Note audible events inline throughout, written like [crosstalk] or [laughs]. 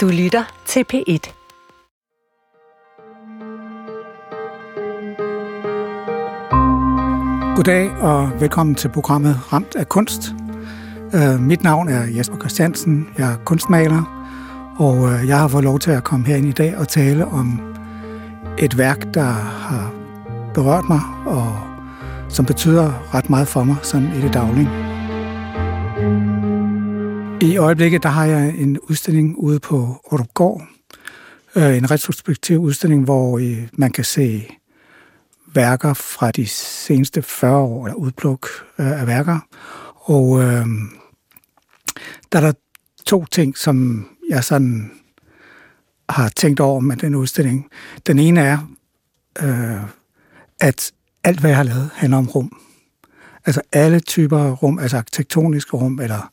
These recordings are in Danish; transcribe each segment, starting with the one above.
Du lytter til P1. Goddag og velkommen til programmet Ramt af kunst. Øh, mit navn er Jesper Christiansen, jeg er kunstmaler, og øh, jeg har fået lov til at komme herind i dag og tale om et værk, der har berørt mig, og som betyder ret meget for mig sådan i det daglige. I øjeblikket der har jeg en udstilling ude på Gård. Uh, øh, en retrospektiv udstilling, hvor øh, man kan se værker fra de seneste 40 år, eller udpluk øh, af værker. Og øh, der er der to ting, som jeg sådan har tænkt over med den udstilling. Den ene er, øh, at alt, hvad jeg har lavet, handler om rum. Altså alle typer rum, altså arkitektoniske rum, eller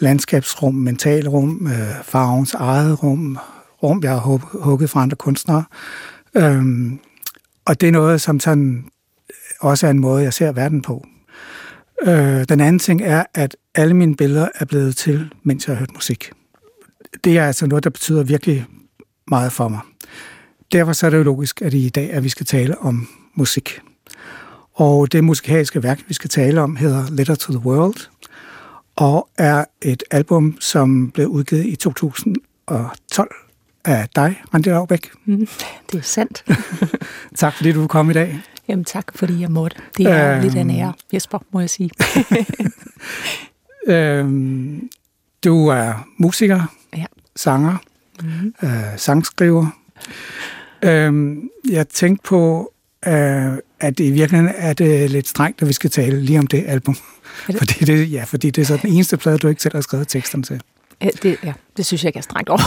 landskabsrum, mentalrum, øh, farvens eget rum, rum, jeg har hugget fra andre kunstnere. Øhm, og det er noget, som sådan også er en måde, jeg ser verden på. Øh, den anden ting er, at alle mine billeder er blevet til, mens jeg har hørt musik. Det er altså noget, der betyder virkelig meget for mig. Derfor så er det jo logisk, at i dag at vi skal tale om musik. Og det musikalske værk, vi skal tale om, hedder Letter to the World, og er et album, som blev udgivet i 2012 af dig, Randi Laubæk. Mm, det er sandt. [laughs] tak fordi du kom i dag. Jamen tak, fordi jeg måtte. Det er øhm, lidt af en ære, Jesper, må jeg sige. [laughs] øhm, du er musiker, ja. sanger, mm-hmm. øh, sangskriver. Øhm, jeg tænkte på, øh, at i virkeligheden er det lidt strengt, at vi skal tale lige om det album. Det? Fordi, det, ja, fordi det er så den eneste plade, du ikke selv har skrevet teksten til. Det, ja, det synes jeg ikke er strengt over.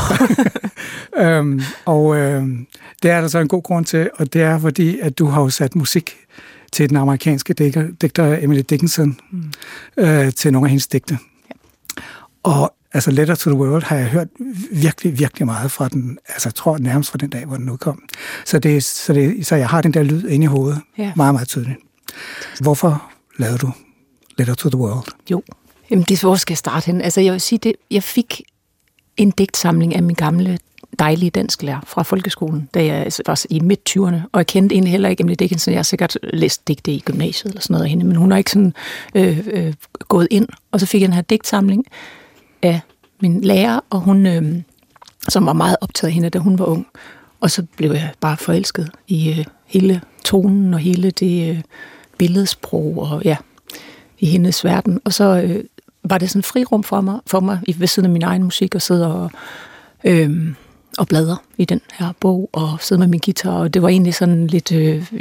[laughs] øhm, og øhm, det er der så en god grund til, og det er fordi, at du har jo sat musik til den amerikanske digter, digter Emily Dickinson, mm. øh, til nogle af hendes digte. Ja. Og altså Letter to the World har jeg hørt virkelig, virkelig meget fra den, altså jeg tror nærmest fra den dag, hvor den udkom. Så, det, så, det, så jeg har den der lyd inde i hovedet, ja. meget, meget tydeligt. Hvorfor lavede du Letter to the World? Jo, Jamen, det er hvor skal jeg starte hen? Altså, jeg vil sige, det, jeg fik en digtsamling af min gamle dejlige dansklærer fra folkeskolen, da jeg var i midt-20'erne, og jeg kendte egentlig heller ikke Emily Dickinson. Jeg har sikkert læst digte i gymnasiet eller sådan noget af hende, men hun har ikke sådan øh, øh, gået ind. Og så fik jeg den her digtsamling af min lærer, og hun, øh, som var meget optaget af hende, da hun var ung. Og så blev jeg bare forelsket i øh, hele tonen og hele det øh, billedsprog, og ja, i hendes verden. Og så øh, var det sådan et frirum for mig, for mig ved siden af min egen musik, og sidde og, øh, og bladre i den her bog, og sidde med min guitar, og det var egentlig sådan lidt, øh,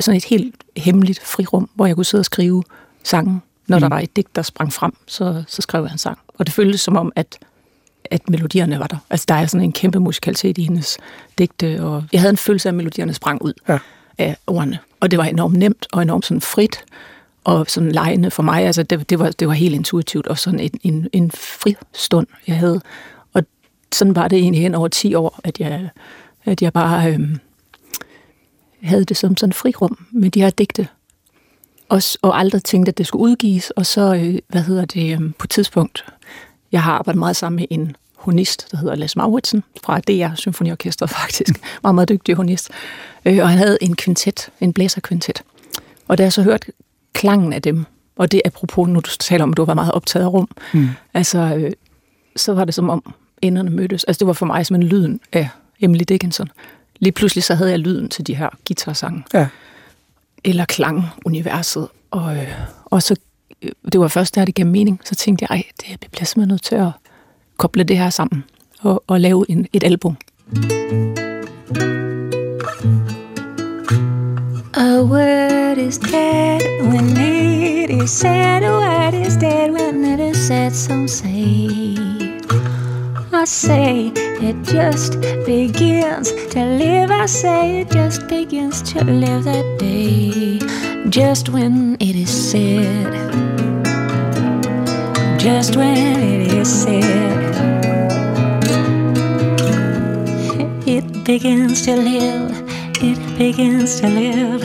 sådan et helt hemmeligt frirum, hvor jeg kunne sidde og skrive sangen. Når mm. der var et digt, der sprang frem, så, så skrev jeg en sang. Og det føltes som om, at at melodierne var der. Altså, der er sådan en kæmpe musikalitet i hendes digte, og jeg havde en følelse af, at melodierne sprang ud ja. af ordene. Og det var enormt nemt og enormt sådan frit og sådan lejende for mig. Altså, det, det, var, det var helt intuitivt, og sådan en, en, en fristund, jeg havde. Og sådan var det egentlig hen over 10 år, at jeg, at jeg bare øhm, havde det som sådan frirum med de her digte. Og, og aldrig tænkte, at det skulle udgives. Og så, øh, hvad hedder det, øhm, på et tidspunkt, jeg har arbejdet meget sammen med en honist, der hedder Les Mauritsen, fra DR Symfoniorkestret [laughs] faktisk. Meget, meget dygtig honist. Øh, og han havde en kvintet, en blæserkvintet. Og da jeg så hørte klangen af dem, og det apropos, nu du taler om, at du var meget optaget af rum, mm. altså, øh, så var det som om enderne mødtes. Altså, det var for mig som en lyden af Emily Dickinson. Lige pludselig så havde jeg lyden til de her guitarsange. Ja. Eller klanguniverset. Og, øh, og så, øh, det var først, der det gav mening, så tænkte jeg, ej, det bliver simpelthen nødt til at koble det her sammen og, og lave en, et album. A word is dead when it is said. A word is dead when it is said. Some say, I say it just begins to live. I say it just begins to live that day. Just when it is said. Just when it is said. It begins to live it begins to live,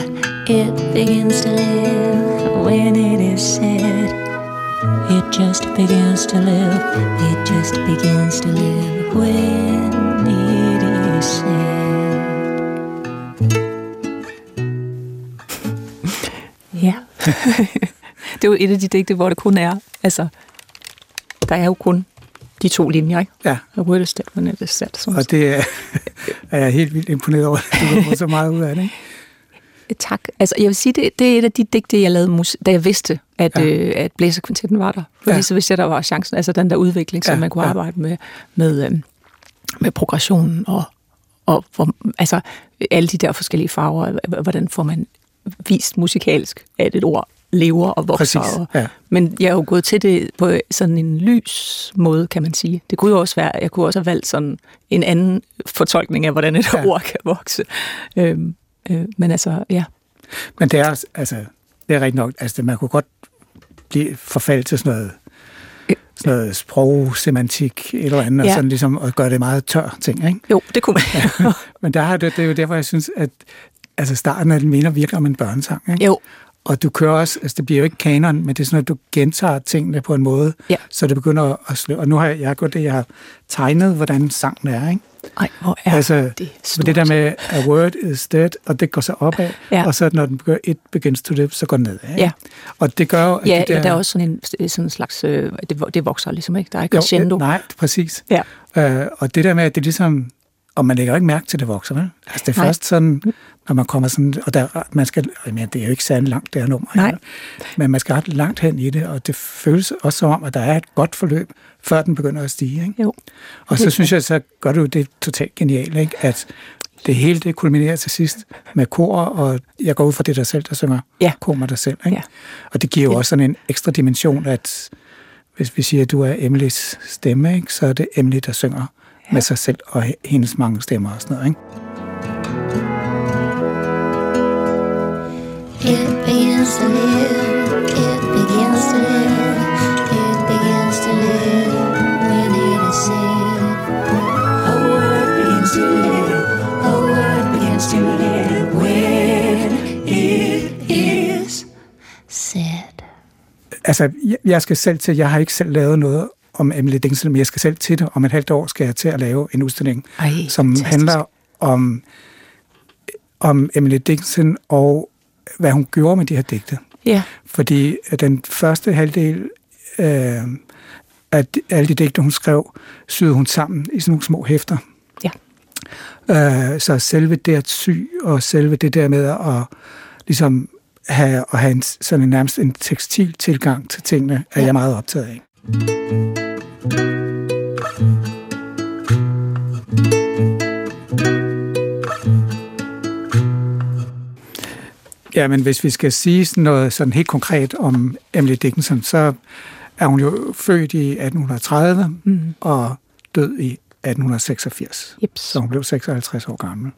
it begins to live when it is said. It just begins to live, it just begins to live when it is said. Ja. [laughs] det er jo et af de digte, hvor det kun er, altså, der er jo kun de to linjer, ikke? Ja. Og Wood det dead when it is sad. Og det er, er jeg helt vildt imponeret over, at du så meget ud af det, ikke? Tak. Altså, jeg vil sige, det, det er et af de digte, jeg lavede, mus- da jeg vidste, at, Ja. øh, at blæserkvintetten var der. Fordi Ja. så vidste jeg, der var chancen, altså den der udvikling, som Ja, man kunne arbejde med, med, øh, med progressionen og, og hvor, altså, alle de der forskellige farver. Hvordan får man vist musikalsk, at et ord lever og vokser. Præcis, Og, ja. Men jeg er jo gået til det på sådan en lys måde, kan man sige. Det kunne jo også være, jeg kunne også have valgt sådan en anden fortolkning af, hvordan et ja. ord kan vokse. Øhm, øh, men altså, ja. Men det er, altså, det er rigtigt nok, altså man kunne godt blive forfaldt til sådan noget, sådan noget sprogsemantik, et eller andet, ja. og sådan ligesom at gøre det meget tør ting, ikke? Jo, det kunne man. Men der har det, det er jo derfor, jeg synes, at altså starten af den minder virkelig om en børnesang, ikke? jo, Og du kører også, altså det bliver jo ikke kanon, men det er sådan, at du gentager tingene på en måde, Ja. så det begynder at slå. Og nu har jeg, jeg har gjort det, jeg har tegnet, hvordan sangen er, ikke? Ej, hvor er altså, det stort. det der med, a word is dead, og det går så opad, Ja. og så når den begynder, it begins to live, så går den nedad. Ikke? Ja. Og det gør jo, at Ja, det der... der... er også sådan en sådan en slags, øh, det, det vokser ligesom ikke, der er crescendo. Jo, nej, præcis. Ja. Øh, og det der med, at det ligesom, og man lægger jo ikke mærke til, at det vokser, vel? Altså det er Nej. først sådan, når man kommer sådan, og der, man skal, mener, det er jo ikke særlig langt, det her nummer. Nej. Men man skal ret langt hen i det, og det føles også som om, at der er et godt forløb, før den begynder at stige. Ikke? Jo. Og så synes jeg, så gør jo det totalt genialt, ikke? at det hele det kulminerer til sidst med kor, og jeg går ud fra det der selv, der synger Ja. kor med dig selv. Ikke? Ja. Og det giver jo Ja. også sådan en ekstra dimension, at hvis vi siger, at du er Emilys stemme, ikke? så er det Emily, der synger. Med sig selv og he- hendes mange stemmer og sådan noget. Ikke? It begins to live, it begins to live, it begins to live when it is said. A word begins to live, a word begins to live when it is said. Altså, jeg- jeg skal selv til, jeg har ikke selv lavet noget om Emily Dickinson, men jeg skal selv til det. Om et halvt år skal jeg til at lave en udstilling, Ej, som fantastisk. handler om, om Emily Dickinson og hvad hun gjorde med de her digte. Ja, Fordi den første halvdel øh, af alle de digte, hun skrev, syede hun sammen i sådan nogle små hæfter. ja. Øh, så selve det at sy, og selve det der med at ligesom have, at have en, sådan en nærmest en tekstil tilgang til tingene, er Ja. jeg meget optaget af. Ja, men hvis vi skal sige sådan noget sådan helt konkret om Emily Dickinson, så er hun jo født i 1830 Mm. og død i 1886. Jeps. Så hun blev 56 år gammel.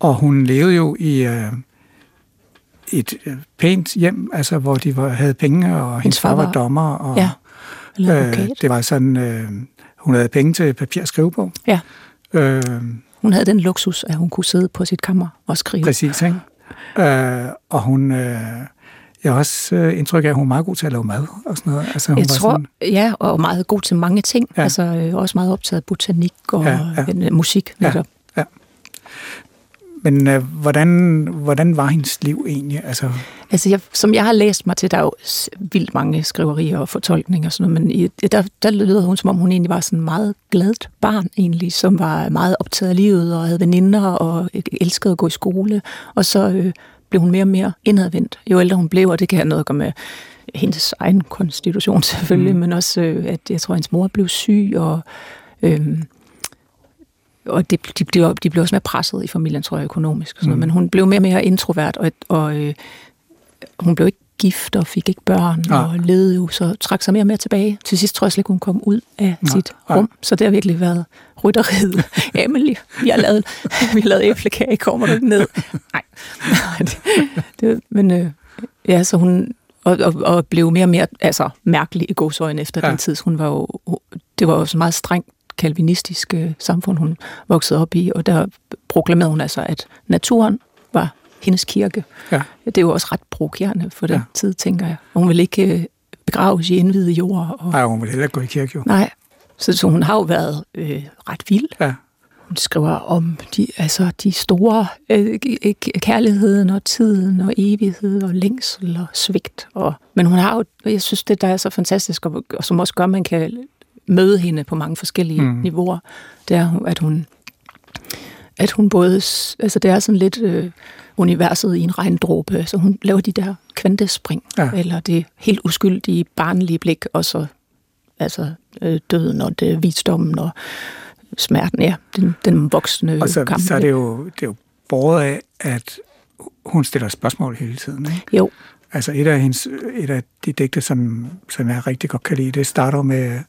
Og hun levede jo i øh, et øh, pænt hjem, altså hvor de var, havde penge, og hendes far var dommer. Og, Ja, eller advokat. øh, det var sådan, øh, hun havde penge til papir og skrivebog. Ja. Øh, Hun havde den luksus, at hun kunne sidde på sit kammer og skrive. præcis, ikke? Øh, og hun... Øh, jeg har også øh, indtryk af, at hun er meget god til at lave mad og sådan noget. Altså, hun Jeg var tror, sådan, ja, og meget god til mange ting. Ja. Altså øh, også meget optaget af botanik og Ja, ja. ja, musik. Ja. netop. Men øh, hvordan, hvordan var hendes liv egentlig? Altså, Altså, jeg, som jeg har læst mig til, der er jo vildt mange skriverier og fortolkninger og sådan noget, men i, der, der lyder hun, som om hun egentlig var sådan en meget gladt barn egentlig, som var meget optaget af livet og havde veninder og elskede at gå i skole. Og så øh, blev hun mere og mere indadvendt, jo ældre hun blev, og det kan have noget at gøre med hendes egen konstitution selvfølgelig, mm. men også, øh, at jeg tror, at hendes mor blev syg, og... Øh, og det, de, blev, de blev også mere presset i familien, tror jeg, økonomisk. Sådan mm. Men hun blev mere og mere introvert, og, og øh, hun blev ikke gift og fik ikke børn, Nej. og levede jo, så trak sig mere og mere tilbage. Til sidst tror jeg slet ikke, hun kom ud af Nej, sit nej. rum, så det har virkelig været rytteriet. [laughs] Emily, vi har lavet, vi har lavet æblekage, kommer du ikke ned? Nej. [laughs] det, det, men øh, ja, så hun, og, og, og blev mere og mere altså, mærkelig i godsøjne efter Ja. ja. den tid. Hun var jo, det var jo så meget strengt kalvinistisk øh, samfund, hun voksede op i, og der proklamerede hun altså, at naturen var hendes kirke. ja. Det er jo også ret provokerende for den Ja. tid, tænker jeg. Og hun vil ikke øh, begraves i indvidede jord. Og, Ej, hun ville heller ikke gå i kirke, jo. Nej, så, så hun har jo været øh, ret vild. Ja. hun skriver om de, altså de store øh, kærligheden og tiden og evighed og længsel og svigt. Og, men hun har jo, jeg synes, det der er så fantastisk, og, og som også gør, at man kan møde hende på mange forskellige mm. niveauer, det er, at hun, at hun både, altså det er sådan lidt øh, universet i en regndråbe, så hun laver de der kvantespring, ja. eller det helt uskyldige, barnlige blik, og så altså øh, døden og det, visdommen og smerten, ja, den, den voksne Og så, kamp. så er det jo, det er jo båret af, at hun stiller spørgsmål hele tiden. Ikke? Jo, Altså et af, hendes, et af de digte, som, som jeg rigtig godt kan lide, det starter med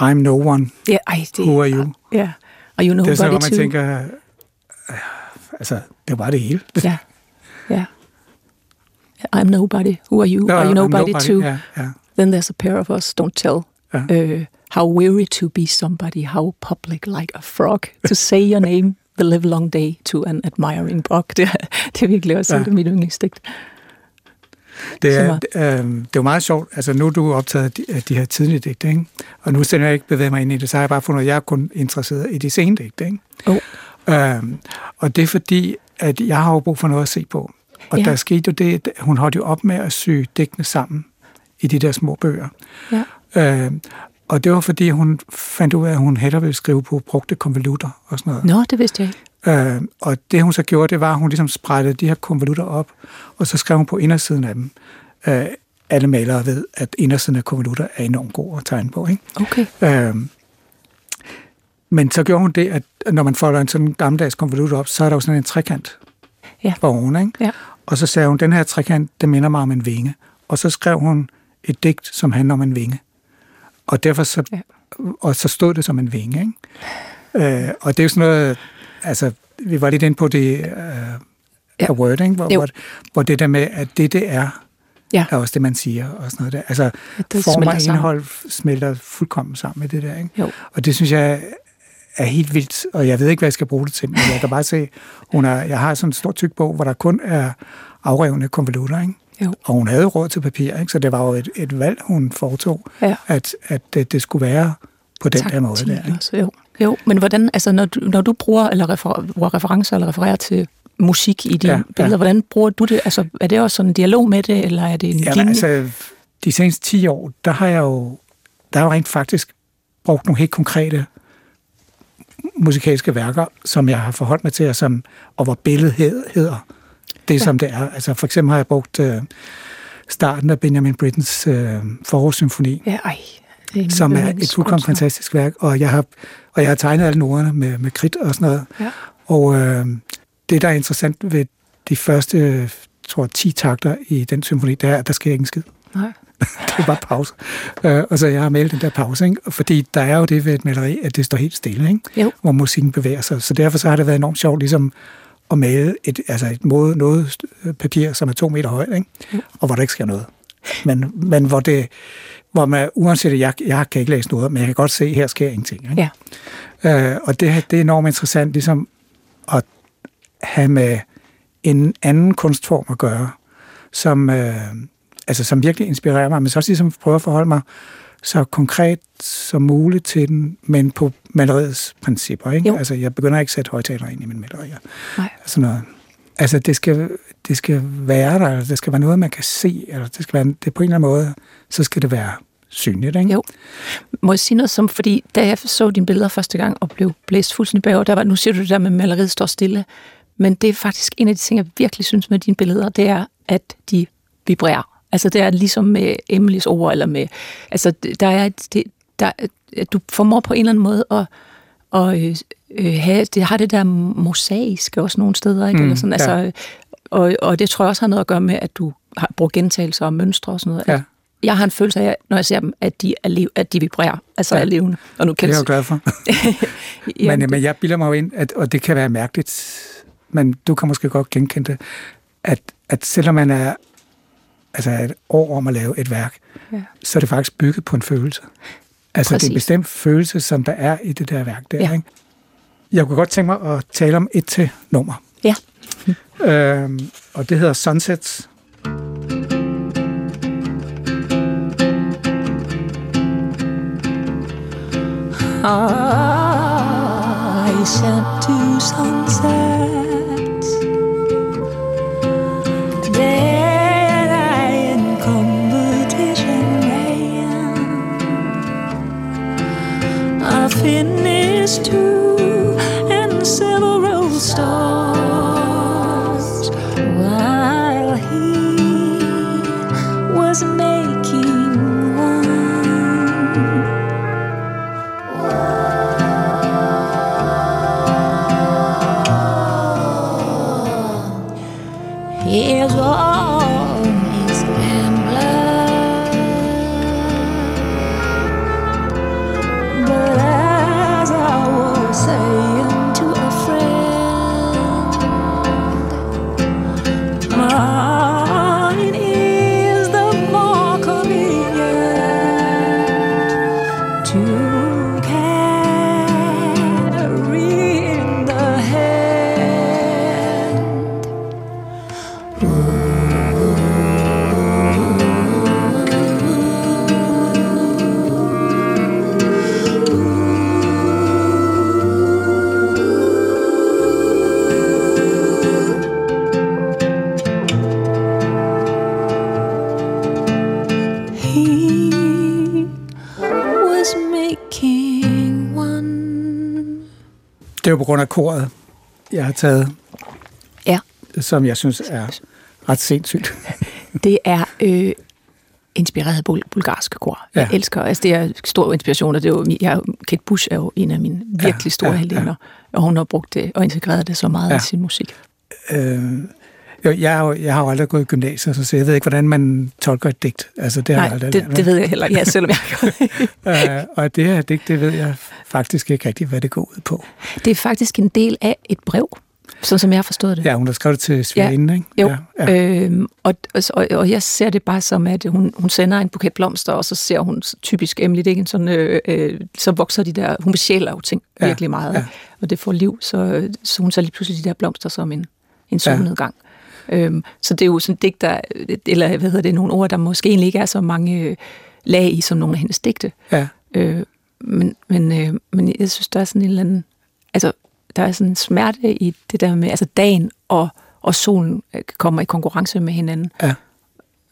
I'm no one, ja, ej, det, who are you? Ja, og you know Det er så, hvor man tænker, øh, altså, det var det hele. Ja, ja. I'm nobody. Who are you? Nå, are you I'm nobody, too? Ja, ja. Then there's a pair of us. Don't tell. Ja. Uh, how weary to be somebody. How public like a frog. To say your name the live long day to an admiring bog. Det, [laughs] det er virkelig også ja. mit yndlingsdigt. Det er, øh, det er jo meget sjovt. Altså, nu er du optaget de, de her tidlige digte, ikke? Og nu selvom jeg ikke bevæget mig ind i det, så har jeg bare fundet, at jeg er kun interesseret i de sene digte, ikke? Oh. Øhm, og det er fordi, at jeg har jo brug for noget at se på. Og Ja. der skete jo det, hun holdt jo op med at sy digtene sammen i de der små bøger. Ja. Øhm, og det var fordi, hun fandt ud af, at hun hellere ville skrive på brugte konvolutter og sådan noget. Nå, det vidste jeg ikke. Øh, og det hun så gjorde, det var, at hun ligesom spredte de her konvolutter op, og så skrev hun på indersiden af dem. Øh, alle malere ved, at indersiden af konvolutter er enormt god at tegne på. Ikke? Okay. Øh, men så gjorde hun det, at når man folder en sådan gammeldags konvolut op, så er der jo sådan en trekant Ja. på oven. Ikke? Ja. Og så sagde hun, den her trekant, det minder mig om en vinge. Og så skrev hun et digt, som handler om en vinge. Og derfor så, Ja. og så stod det som en vinge. Ikke? Øh, og det er jo sådan noget, altså, vi var lidt inde på det øh, Ja. word, ikke? Hvor, Jo. hvor, hvor det der med, at det, det er, Ja. er også det, man siger, og sådan noget der. Altså, det form smelter og sammen. indhold smelter fuldkommen sammen med det der, ikke? Jo. Og det synes jeg er helt vildt, og jeg ved ikke, hvad jeg skal bruge det til, men jeg kan bare se, hun er, jeg har sådan en stor tyk bog, hvor der kun er afrivende konvolutter, ikke? Jo. Og hun havde råd til papir, ikke? så det var jo et, et valg, hun foretog, Ja. at, at det, det skulle være på den der måde. Der, ikke? jo. jo. Men hvordan, altså når du, når du bruger, eller refer, bruger referencer eller refererer til musik i dine Ja, ja, ja. billeder, hvordan bruger du det? Altså er det også sådan en dialog med det, eller er det en Jamen, linje? altså, de seneste 10 år, der har jeg jo, der har jeg rent faktisk brugt nogle helt konkrete musikalske værker, som jeg har forholdt mig til, og, som, og hvor billedet hed- hedder det, ja. som det er. Altså for eksempel har jeg brugt øh, starten af Benjamin Brittens øh, forårssymfoni, Ja, ej. En som er et fuldkommen fantastisk værk, og jeg har, og jeg har tegnet alle noderne med, med kridt og sådan noget. Ja. Og øh, det, der er interessant ved de første, tror 10 takter i den symfoni, det er, at der sker ikke en skid. Nej. [laughs] Det er bare pause. Øh, og så jeg har malet den der pause, ikke? fordi der er jo det ved et maleri, at det står helt stille, ikke? Jo. hvor musikken bevæger sig. Så derfor så har det været enormt sjovt ligesom at male et, altså et måde, noget papir, som er to meter højt, ikke? Jo. og hvor der ikke sker noget. Men, men hvor det, hvor man, uanset at jeg, jeg kan ikke læse noget, men jeg kan godt se, at her sker ingenting. Ikke? Ja. Øh, og det, det er enormt interessant ligesom at have med en anden kunstform at gøre, som, øh, altså, som virkelig inspirerer mig, men så også ligesom prøve at forholde mig så konkret som muligt til den, men på maleriets principper. Ikke? Jo. Altså, jeg begynder ikke at sætte højtalere ind i mine malerier. Nej. Sådan noget. Altså, det skal, det skal være der, eller det skal være noget, man kan se, eller det skal være, det på en eller anden måde, så skal det være synligt, ikke? Jo. Må jeg sige noget som, fordi da jeg så dine billeder første gang og blev blæst fuldstændig bagover, der var, nu siger du det der med, at maleriet står stille, men det er faktisk en af de ting, jeg virkelig synes med dine billeder, det er, at de vibrerer. Altså det er ligesom med Emilys ord, eller med, altså der er, et- det, der, du formår på en eller anden måde at, og, øh, øh, have, det har det der mosaiske også nogle steder, ikke? Mm, eller sådan, altså, ja. og, og det tror jeg også har noget at gøre med, at du har brugt gentagelser og mønstre og sådan noget. Ja. At jeg har en følelse af, når jeg ser dem, at de, er liv, at de vibrerer, altså Ja. er levende. Og nu Det kan er jeg jo glad for. [laughs] men, men jeg bilder mig jo ind, at, og det kan være mærkeligt, men du kan måske godt genkende det, at, at selvom man er altså et år om at lave et værk, Ja. så er det faktisk bygget på en følelse. Altså det er en Præcis. bestemt følelse, som der er i det der værk der. Ja. Ikke? Jeg kunne godt tænke mig at tale om et til nummer. Ja. Øhm, og det hedder Sunsets. I sent to sunsets. to convenient to grund af koret, jeg har taget, Ja, som jeg synes er ret sindssygt. [laughs] det er øh, inspireret af bul- bulgarske kor. Ja. Jeg Ja. elsker, altså det er stor inspiration, og det er jo, jeg, Kate Bush er jo en af mine virkelig store ja, ja, ja. heldinder, og hun har brugt det og integreret det så meget ja. Ja. i sin musik. Øh, jeg, har jo, jeg har jo aldrig gået i gymnasiet, så jeg ved ikke, hvordan man tolker et digt. Altså, det har jeg Nej, aldrig det, lært. det ved jeg heller ikke, [laughs] ja, selvom jeg [laughs] øh, og det her digt, det ved jeg faktisk ikke rigtigt, hvad det går ud på. Det er faktisk en del af et brev, sådan som jeg har forstået det. Ja, hun har skrevet det til svigerinden, ikke? Jo, Ja, ja. ja. Øhm, og, og, og jeg ser det bare som, at hun, hun sender en buket blomster, og så ser hun typisk Emily Dickinson, øh, øh, så vokser de der, hun besjæler jo ting Ja, virkelig meget, ja. ja. og det får liv, så, så hun ser lige pludselig de der blomster som en, en solnedgang. Ja. Øhm, så det er jo sådan et digt, der, eller hvad hedder det, nogle ord, der måske egentlig ikke er så mange øh, lag i, som nogle af hendes digte. ja. Øh, men, men, øh, men jeg synes, der er sådan en eller anden... Altså, der er sådan en smerte i det der med, altså dagen og, og solen øh, kommer i konkurrence med hinanden. Ja.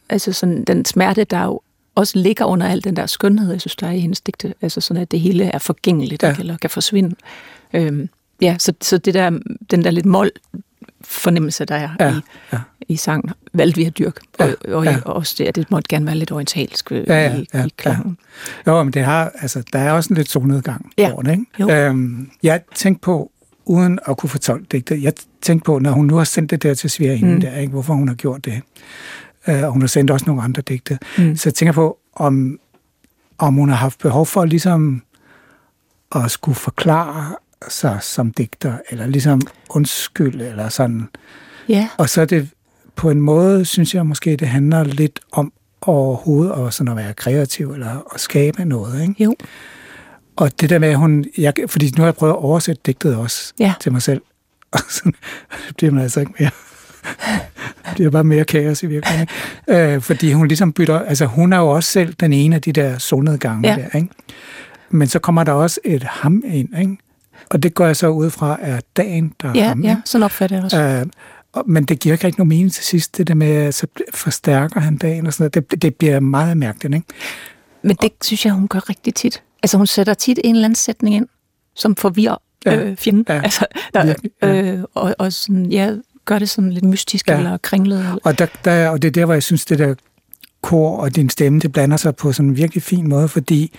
Altså sådan den smerte, der jo også ligger under al den der skønhed, jeg synes, der er i hendes digte. Altså sådan, at det hele er forgængeligt ja. eller kan forsvinde. Øhm, ja, så, så det der, den der lidt mål fornemmelse, der er Ja, i, ja. i sangen, valgte vi at dyrke. Ja, Og, og, ja. og også det, at det måtte gerne være lidt orientalsk øh, Ja, ja, i, ja, i klangen. Jo, men det har, altså, der er også en lidt solnedgang Ja. over det, ikke? Jo. Øhm, jeg tænkte på, uden at kunne fortolke digtet, jeg tænkte på, når hun nu har sendt det der til svigerinden. Mm. der, ikke? hvorfor hun har gjort det. Øh, og hun har sendt også nogle andre digte. Mm. Så jeg tænker på, om, om hun har haft behov for ligesom at skulle forklare sig som digter, eller ligesom undskyld, eller sådan. Ja. Og så er det på en måde, synes jeg måske, det handler lidt om overhovedet at, sådan at være kreativ, eller at skabe noget, ikke? Jo. Og det der med, at hun... Jeg, fordi nu har jeg prøvet at oversætte digtet også Ja. til mig selv. [laughs] Og sådan, det bliver man altså ikke mere. Det [laughs] bliver bare mere kaos i virkeligheden. Øh, fordi hun ligesom bytter... Altså, hun er jo også selv den ene af de der solnedgange Ja. der, ikke? Men så kommer der også et ham ind, ikke? Og det går jeg så ud fra, er dagen, der er Ja, ham. ja, sådan opfatter jeg også. Øh, og- men det giver ikke rigtig nogen mening til sidst, det der med, så forstærker han dagen og sådan noget. Det, det bliver meget mærkeligt, ikke? Men det synes jeg, hun gør rigtig tit. Altså hun sætter tit en eller anden sætning ind, som forvirrer Ja. øh, fjenden. Ja. Altså, der, Virkelig, ja. øh, og, og sådan, ja, gør det sådan lidt mystisk ja. eller kringlet. Eller, Og, der, der, og det er der, hvor jeg synes, det der kor og din stemme, det blander sig på sådan en virkelig fin måde, fordi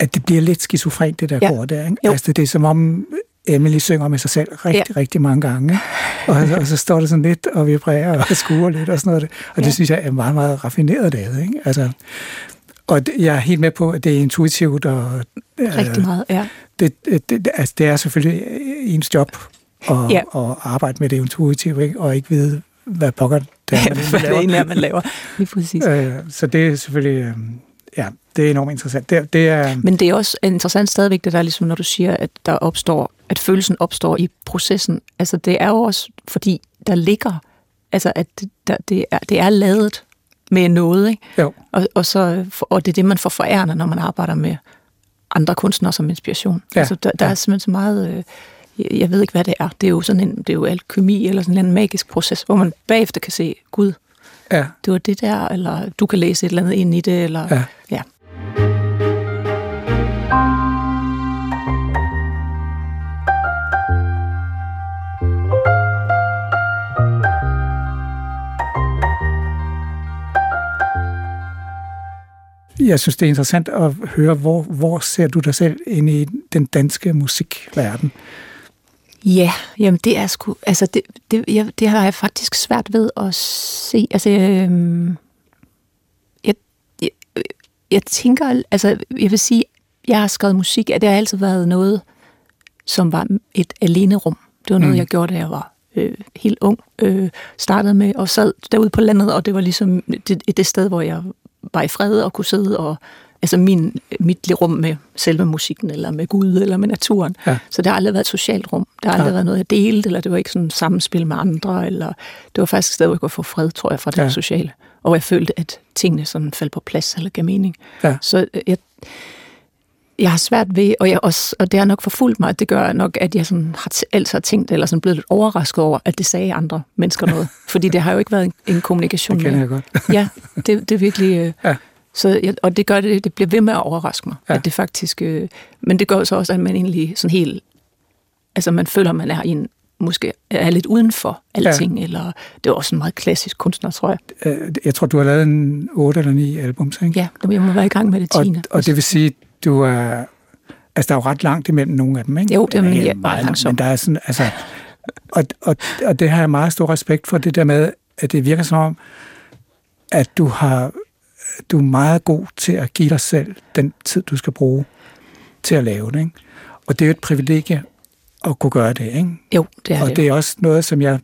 at det bliver lidt skizofrent, det der ja. Ja. kor der. Ikke? Jo. Altså, det er som om Emily synger med sig selv rigtig, ja. Ja. rigtig mange gange. Og, og så står det sådan lidt og vibrerer og skuer lidt og sådan noget. Og det Ja. synes jeg er meget, meget raffineret lavet. Ikke? Altså, og jeg er helt med på, at det er intuitivt, og øh, rigtig meget, ja. det, det, det, altså, det er selvfølgelig ens job at, ja. Ja. at arbejde med det intuitivt, ikke? og ikke vide, hvad pokker det er, man laver. egentlig er, man laver. Lige præcis. Øh, så det er selvfølgelig, øh, ja, det er enormt interessant. Det, det er, Men det er også interessant stadigvæk, det der ligesom, når du siger, at der opstår, at følelsen opstår i processen. Altså det er jo også, fordi der ligger, altså at det, der, det, er, det er lavet med noget, ikke? jo, Og, og, så, og det er det, man får forærende, når man arbejder med, andre kunstnere som inspiration. Ja, Altså, der, der ja. er simpelthen så meget... Øh, jeg- jeg ved ikke, hvad det er. Det er jo sådan en, det er jo alkemi eller sådan en magisk proces, hvor man bagefter kan se, Gud, Ja, det var det der, eller du kan læse et eller andet ind i det, eller... Ja. ja. jeg synes, det er interessant at høre, hvor, hvor ser du dig selv ind i den danske musikverden? Ja, jamen det er sgu, altså det, det, jeg, det har jeg faktisk svært ved at se. Altså, øhm, jeg, jeg, jeg tænker, altså jeg vil sige, jeg har skrevet musik, at det har altid været noget, som var et alenerum. Det var noget, mm. jeg gjorde, da jeg var øh, helt ung. Øh, startede med og sad derude på landet, og det var ligesom det, det sted, hvor jeg var i fred og kunne sidde og altså min, mit lille rum med selve musikken, eller med Gud, eller med naturen. Ja. Så det har aldrig været et socialt rum. Det har aldrig Ja. været noget, jeg delte, eller det var ikke sådan et samspil med andre, eller det var faktisk et sted, hvor jeg kunne få fred, tror jeg, fra det Ja. sociale. Og jeg følte, at tingene sådan faldt på plads, eller gav mening. Ja. Så øh, jeg, jeg har svært ved, og, jeg også, og det har nok forfulgt mig, det gør nok, at jeg sådan har altid har tænkt, eller sådan blevet lidt overrasket over, at det sagde andre mennesker noget. Fordi det har jo ikke været en, en kommunikation Det kender jeg godt. Ja, det, det er virkelig... Øh, Ja. Så jeg, og det gør det, det bliver ved med at overraske mig, Ja. at det faktisk... Øh, men det gør så også, at man egentlig sådan helt... Altså man føler, man er i en måske er lidt uden for alting, ja. eller det er også en meget klassisk kunstner, tror jeg. Øh, Jeg tror, du har lavet en 8 eller 9 albums, ikke? Ja, jeg må være i gang med det og, tiende. og det vil sige, du er... Altså, der er jo ret langt imellem nogle af dem, ikke? Jo, det er Ja, meget langsomt. Men der er sådan, altså... Og, og, og det har jeg meget stor respekt for, det der med, at det virker som om, at du har du er meget god til at give dig selv den tid, du skal bruge til at lave det. Ikke? Og det er jo et privilegie at kunne gøre det. Ikke? Jo, det er og det. det er også noget, som jeg,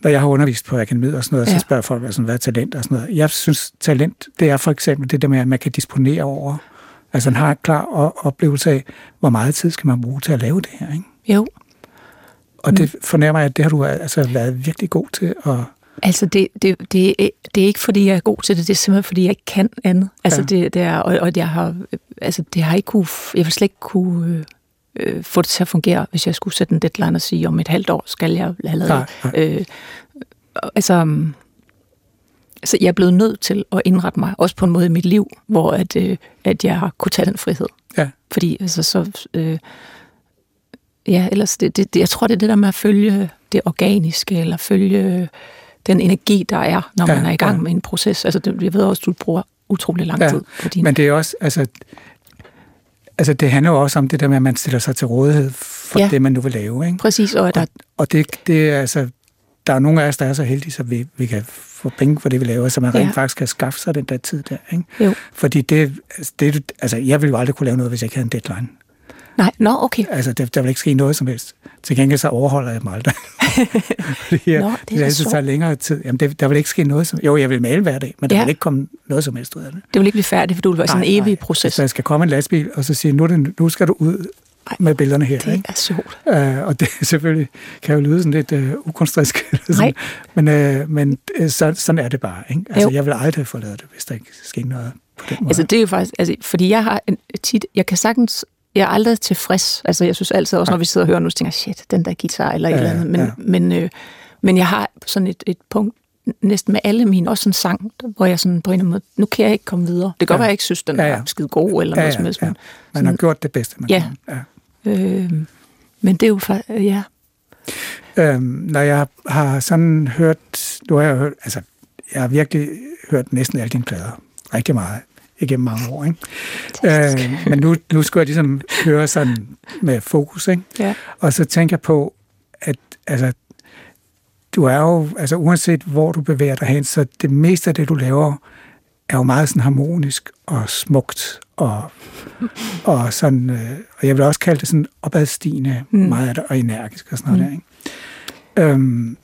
når jeg har undervist på akademiet og sådan noget, ja. Så spørger folk, altså, hvad er talent og sådan noget. Jeg synes, talent, det er for eksempel det der med, at man kan disponere over. Altså, man har en klar oplevelse af, hvor meget tid skal man bruge til at lave det her. Ikke? Jo, Og det fornemmer jeg, at det har du altså været virkelig god til at... Altså, det, det, det, er- det er ikke, fordi jeg er god til det, det er simpelthen, fordi jeg ikke kan andet. Altså, Ja. det, det er, og, og jeg har, altså, det har ikke kunne, jeg vil slet ikke kunne øh, øh, få det til at fungere, hvis jeg skulle sætte en deadline og sige, om et halvt år skal jeg have lavet. Nej, nej. Øh, altså, um, så jeg er blevet nødt til at indrette mig, også på en måde i mit liv, hvor at, øh, at jeg har kunne tage den frihed. Ja, Fordi altså, så... Øh, ja, ellers det, det, jeg tror, det er det der med at følge det organiske, eller følge den energi, der er, når Ja, man er i gang ja. med en proces. Altså, det, jeg ved også, du bruger utrolig lang Ja, tid på din... men det er også, altså, altså det handler jo også om det der med, at man stiller sig til rådighed for ja. Det, man nu vil lave. Ikke? Præcis, og der, Og det, det er altså, der er nogle af os, der er så heldige, så vi, vi kan få penge for det, vi laver, så man Ja. rent faktisk kan skaffe sig den der tid der. Ikke? jo. Fordi det, altså, det, altså, jeg ville jo aldrig kunne lave noget, hvis jeg ikke havde en deadline. Nej, nå, okay. Altså, der, der vil ikke ske noget som helst. Til gengæld så overholder jeg mig aldrig. [laughs] Fordi jeg, Nå, det er det altid tager længere tid. Jamen, det, der vil ikke ske noget som... Jo, jeg vil male hver dag, men der Ja. vil ikke komme noget som helst ud af det. Det vil ikke blive færdigt, for du vil være sådan en evig proces. Så der skal komme en lastbil, og så sige, nu, det, nu skal du ud Ej, med billederne her. Det ikke? er sjovt. Øh, og det [laughs] selvfølgelig kan jo lyde sådan lidt øh, ukunstrisk. eller [laughs] sådan. Nej. Men, øh, men øh, så, sådan er det bare. Ikke? Altså, Jo. jeg vil aldrig forlade det, hvis der ikke sker noget på den måde. Altså, det er jo faktisk... Altså, fordi jeg har en, tit... Jeg kan sagtens... Jeg er aldrig tilfreds. Altså, jeg synes altid også, når vi sidder og hører nu, så tænker jeg, shit, den der guitar eller et Ja, eller andet. Men, ja. men, øh, men jeg har sådan et, et punkt, næsten med alle mine, også en sang, hvor jeg sådan på en eller anden måde, nu kan jeg ikke komme videre. Det kan Ja. godt være, jeg ikke synes, den Ja, ja, er skide god eller ja, noget ja, som helst. ja. Man har sådan- gjort det bedste, man Ja. kan. Ja. Øh, men det er jo ja. Øhm, når jeg har sådan hørt, nu har jeg hørt, altså, jeg har virkelig hørt næsten alle dine plader, rigtig meget, igennem mange år, ikke? Øh, men nu, nu skulle jeg ligesom høre sådan med fokus, ikke? Ja. Og så tænker jeg på, at altså, du er jo, altså uanset hvor du bevæger dig hen, så det meste af det, du laver, er jo meget sådan harmonisk og smukt og, [laughs] og sådan, øh, og jeg vil også kalde det sådan opadstigende, mm. Meget af det, og energisk og sådan noget Mm. der, ikke? Øhm,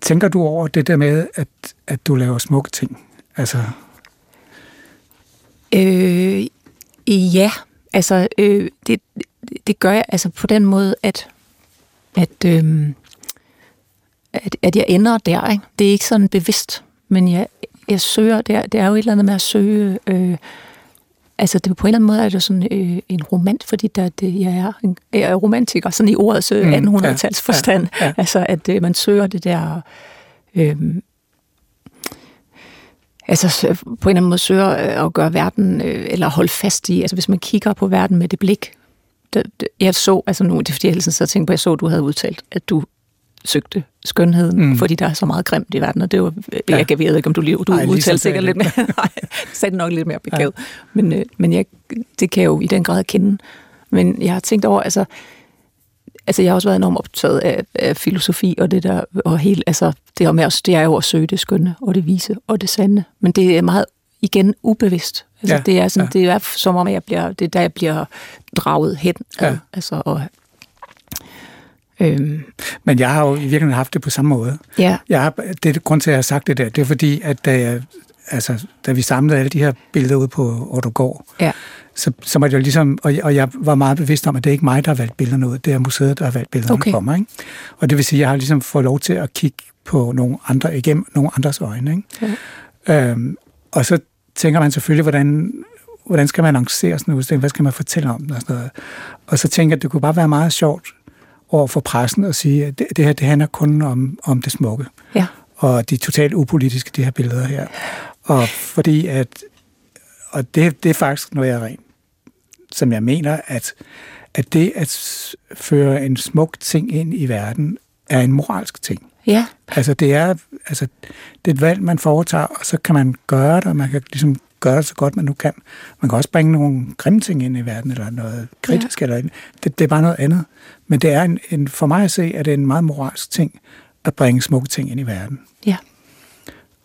tænker du over det der med, at, at du laver smukke ting? Altså, Øh, ja, altså øh, det, det gør jeg altså på den måde, at, at, øh, at, at jeg ender der. Ikke? Det er ikke sådan bevidst, men jeg, jeg søger, det er, det er jo et eller andet med at søge, øh, altså det, på en eller anden måde er det sådan øh, en romant, fordi der, det, jeg, er en, jeg er romantiker, sådan i ordets øh, Mm, 1800-tals ja, forstand. ja, ja. Altså at øh, man søger det der... Øh, altså på en eller anden måde søger øh, at gøre verden, øh, eller holde fast i, altså hvis man kigger på verden med det blik, det, det, jeg så, altså nu, det er fordi jeg hele tiden så tænkte på, jeg så, at du havde udtalt, at du søgte skønheden, Mm. fordi der er så meget grimt i verden, og det var, Ja. ja. jeg ved ikke, om du, lige, du Ej, udtalte sikkert lidt jeg mere, [laughs] nej, sagde det nok lidt mere begavet, ja. men, øh, men jeg, det kan jeg jo i den grad kende. Men jeg har tænkt over, altså, altså jeg har også været enormt optaget af, af filosofi og det der, og helt, altså det her med os, det er jo at søge det skønne, og det vise, og det sande, men det er meget, igen, ubevidst. Altså, Ja, det er sådan, ja. det er som om, jeg bliver, det er der, jeg bliver draget hen. Ja. ad, Altså, og, øhm, Men jeg har jo i virkeligheden haft det på samme måde. ja, Jeg har, det er grund til, at jeg har sagt det der, det er fordi, at da, jeg, altså, da vi samlede alle de her billeder ud på Ottergård, ja, så, så det jo ligesom, og, og jeg var meget bevidst om, at det er ikke mig, der har valgt billederne ud, det er museet, der har valgt billederne Okay. for mig. Ikke? Og det vil sige, at jeg har ligesom fået lov til at kigge på nogle andre, igennem nogle andres øjne. Ikke? Ja. Øhm, og så tænker man selvfølgelig, hvordan, hvordan skal man annoncere sådan en udstilling, hvad skal man fortælle om den og sådan noget. Og så tænker jeg, at det kunne bare være meget sjovt over for pressen at sige, at det, det her det handler kun om, om det smukke ja, og de er totalt upolitiske, de her billeder her. Og fordi at, og det, det er faktisk noget, jeg rent, som jeg mener, at, at det at føre en smuk ting ind i verden, er en moralsk ting. ja, Altså det er, altså, det er et valg, man foretager, og så kan man gøre det, og man kan ligesom gøre det så godt, man nu kan. Man kan også bringe nogle grimme ting ind i verden, eller noget kritisk, ja. eller det, det er bare noget andet. Men det er en, en, for mig at se, at det er en meget moralsk ting, at bringe smukke ting ind i verden. ja.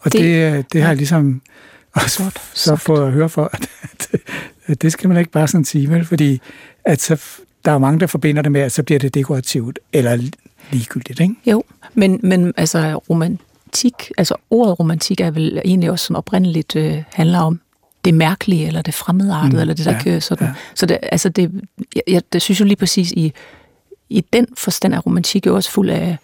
Og det, Det- det, det har jeg ligesom også Flot så fået at høre for, [laughs] at, at, det skal man ikke bare sådan sige, vel? fordi at så, der er mange, der forbinder det med, at så bliver det dekorativt eller ligegyldigt. Ikke? Jo, men, men altså romantik, altså ordet romantik er vel egentlig også sådan oprindeligt øh, handler om det mærkelige, eller det fremmedartede, Mm, eller det der ja, kører sådan. Ja. Så det, altså det, jeg, jeg det synes jo lige præcis i, i den forstand er romantik jo også fuld af,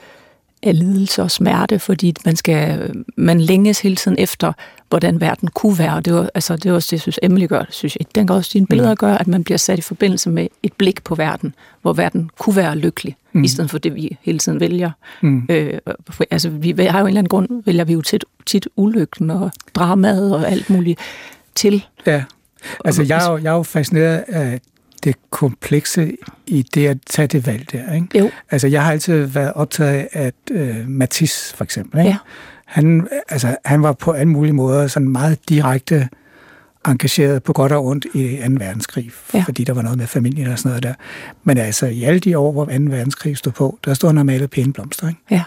af lidelse og smerte, fordi man skal, man længes hele tiden efter, hvordan verden kunne være. Og det var, altså, det er også det, jeg synes, Emily gør, synes jeg. Den gør også dine billeder gør, at man bliver sat i forbindelse med et blik på verden, hvor verden kunne være lykkelig, mm. i stedet for det, vi hele tiden vælger. Mm. Øh, for- altså, vi har jo en eller anden grund, vælger vi jo tit, tit ulykken og dramaet og alt muligt til. Ja. Altså, jeg er, jo, jeg er jo fascineret af det komplekse i det at tage det valg der. Ikke? Jo, Altså, jeg har altid været optaget af, at øh, Matisse for eksempel, ikke? Ja. Han, altså, han var på alle mulige måder sådan meget direkte engageret på godt og ondt i 2. verdenskrig, Ja. fordi der var noget med familien og sådan noget der. Men altså, i alle de år, hvor 2. verdenskrig stod på, der stod han og malede pæne blomster, ikke? ja,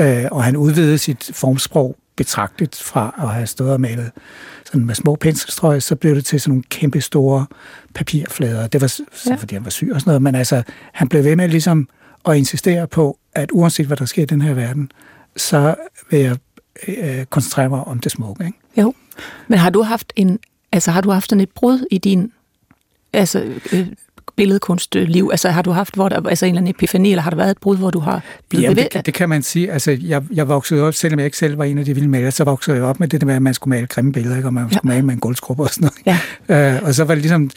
Øh, og han udvidede sit formsprog betragteligt fra at have stået og malet sådan med små penselstrøg, så blev det til sådan nogle kæmpe store papirflader. Det var s- Ja. fordi han var syg og sådan noget, men altså, han blev ved med ligesom at insistere på, at uanset hvad der sker i den her verden, så vil jeg øh, koncentrere mig om det smukke. Ikke? jo. Men har du haft en, altså har du haft sådan et brud i din, altså øh, billedkunstliv? Altså har du haft, hvor der, altså en eller anden epifani, eller har der været et brud, hvor du har blevet Jamen, bevæget? det, det kan man sige. Altså, jeg, jeg voksede op, selvom jeg ikke selv var en af de vilde malere, så voksede jeg op med det der med, at man skulle male grimme billeder, ikke? og man Ja. skulle male med en gulvskrubbe og sådan noget. Ja, Øh, og så var det ligesom,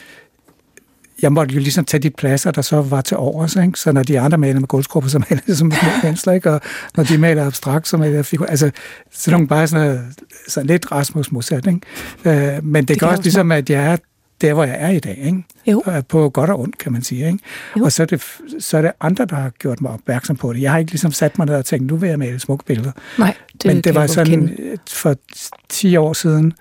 jeg måtte jo ligesom tage de pladser, der så var til overs, ikke? Så når de andre maler med gulvskrubber, så maler jeg som [laughs] pensler, ikke? Og når de maler abstrakt, så maler jeg figur. Altså, så nogle bare sådan, noget, sådan lidt Rasmus modsat, ikke? Øh, men det, det gør også også ligesom, at jeg er der, hvor jeg er i dag, ikke? Jo. På godt og ondt, kan man sige, ikke? Jo. Og så er, det, så er det andre, der har gjort mig opmærksom på det. Jeg har ikke ligesom sat mig ned og tænkt, nu vil jeg male smukke billeder. nej. Det Men det var sådan, kende. øh, for 10 år siden,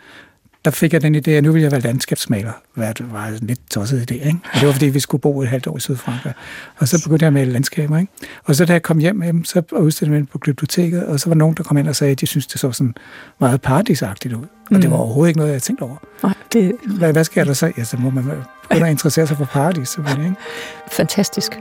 der fik jeg den idé, at nu ville jeg være landskabsmaler. Det var en lidt tosset idé, ikke? Og det var, fordi vi skulle bo et halvt år i Sydfrankrig. Og så begyndte jeg at male landskaber, ikke? Og så da jeg kom hjem dem, så udstillede jeg dem på biblioteket, og så var nogen, der kom ind og sagde, at de synes det så sådan meget paradisagtigt ud. Og det Mm. var overhovedet ikke noget, jeg tænkte over. Nej, det Hvad, hvad sker der så? Ja, så må man begynde at interessere sig for paradis, selvfølgelig, ikke? fantastisk.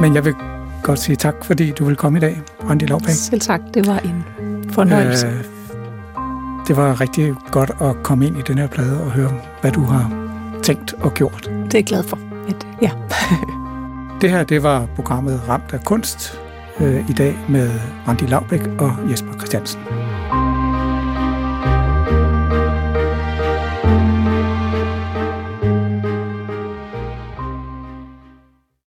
Men jeg vil godt sige tak, fordi du vil komme i dag, Randi Lovbæk. Selv tak, det var en fornøjelse. Øh, det var rigtig godt at komme ind i den her plade og høre, hvad du har tænkt og gjort. Det er jeg glad for. At, ja. [laughs] Det her, det var programmet Ramt af kunst øh, i dag med Randi Laubæk og Jesper Christiansen.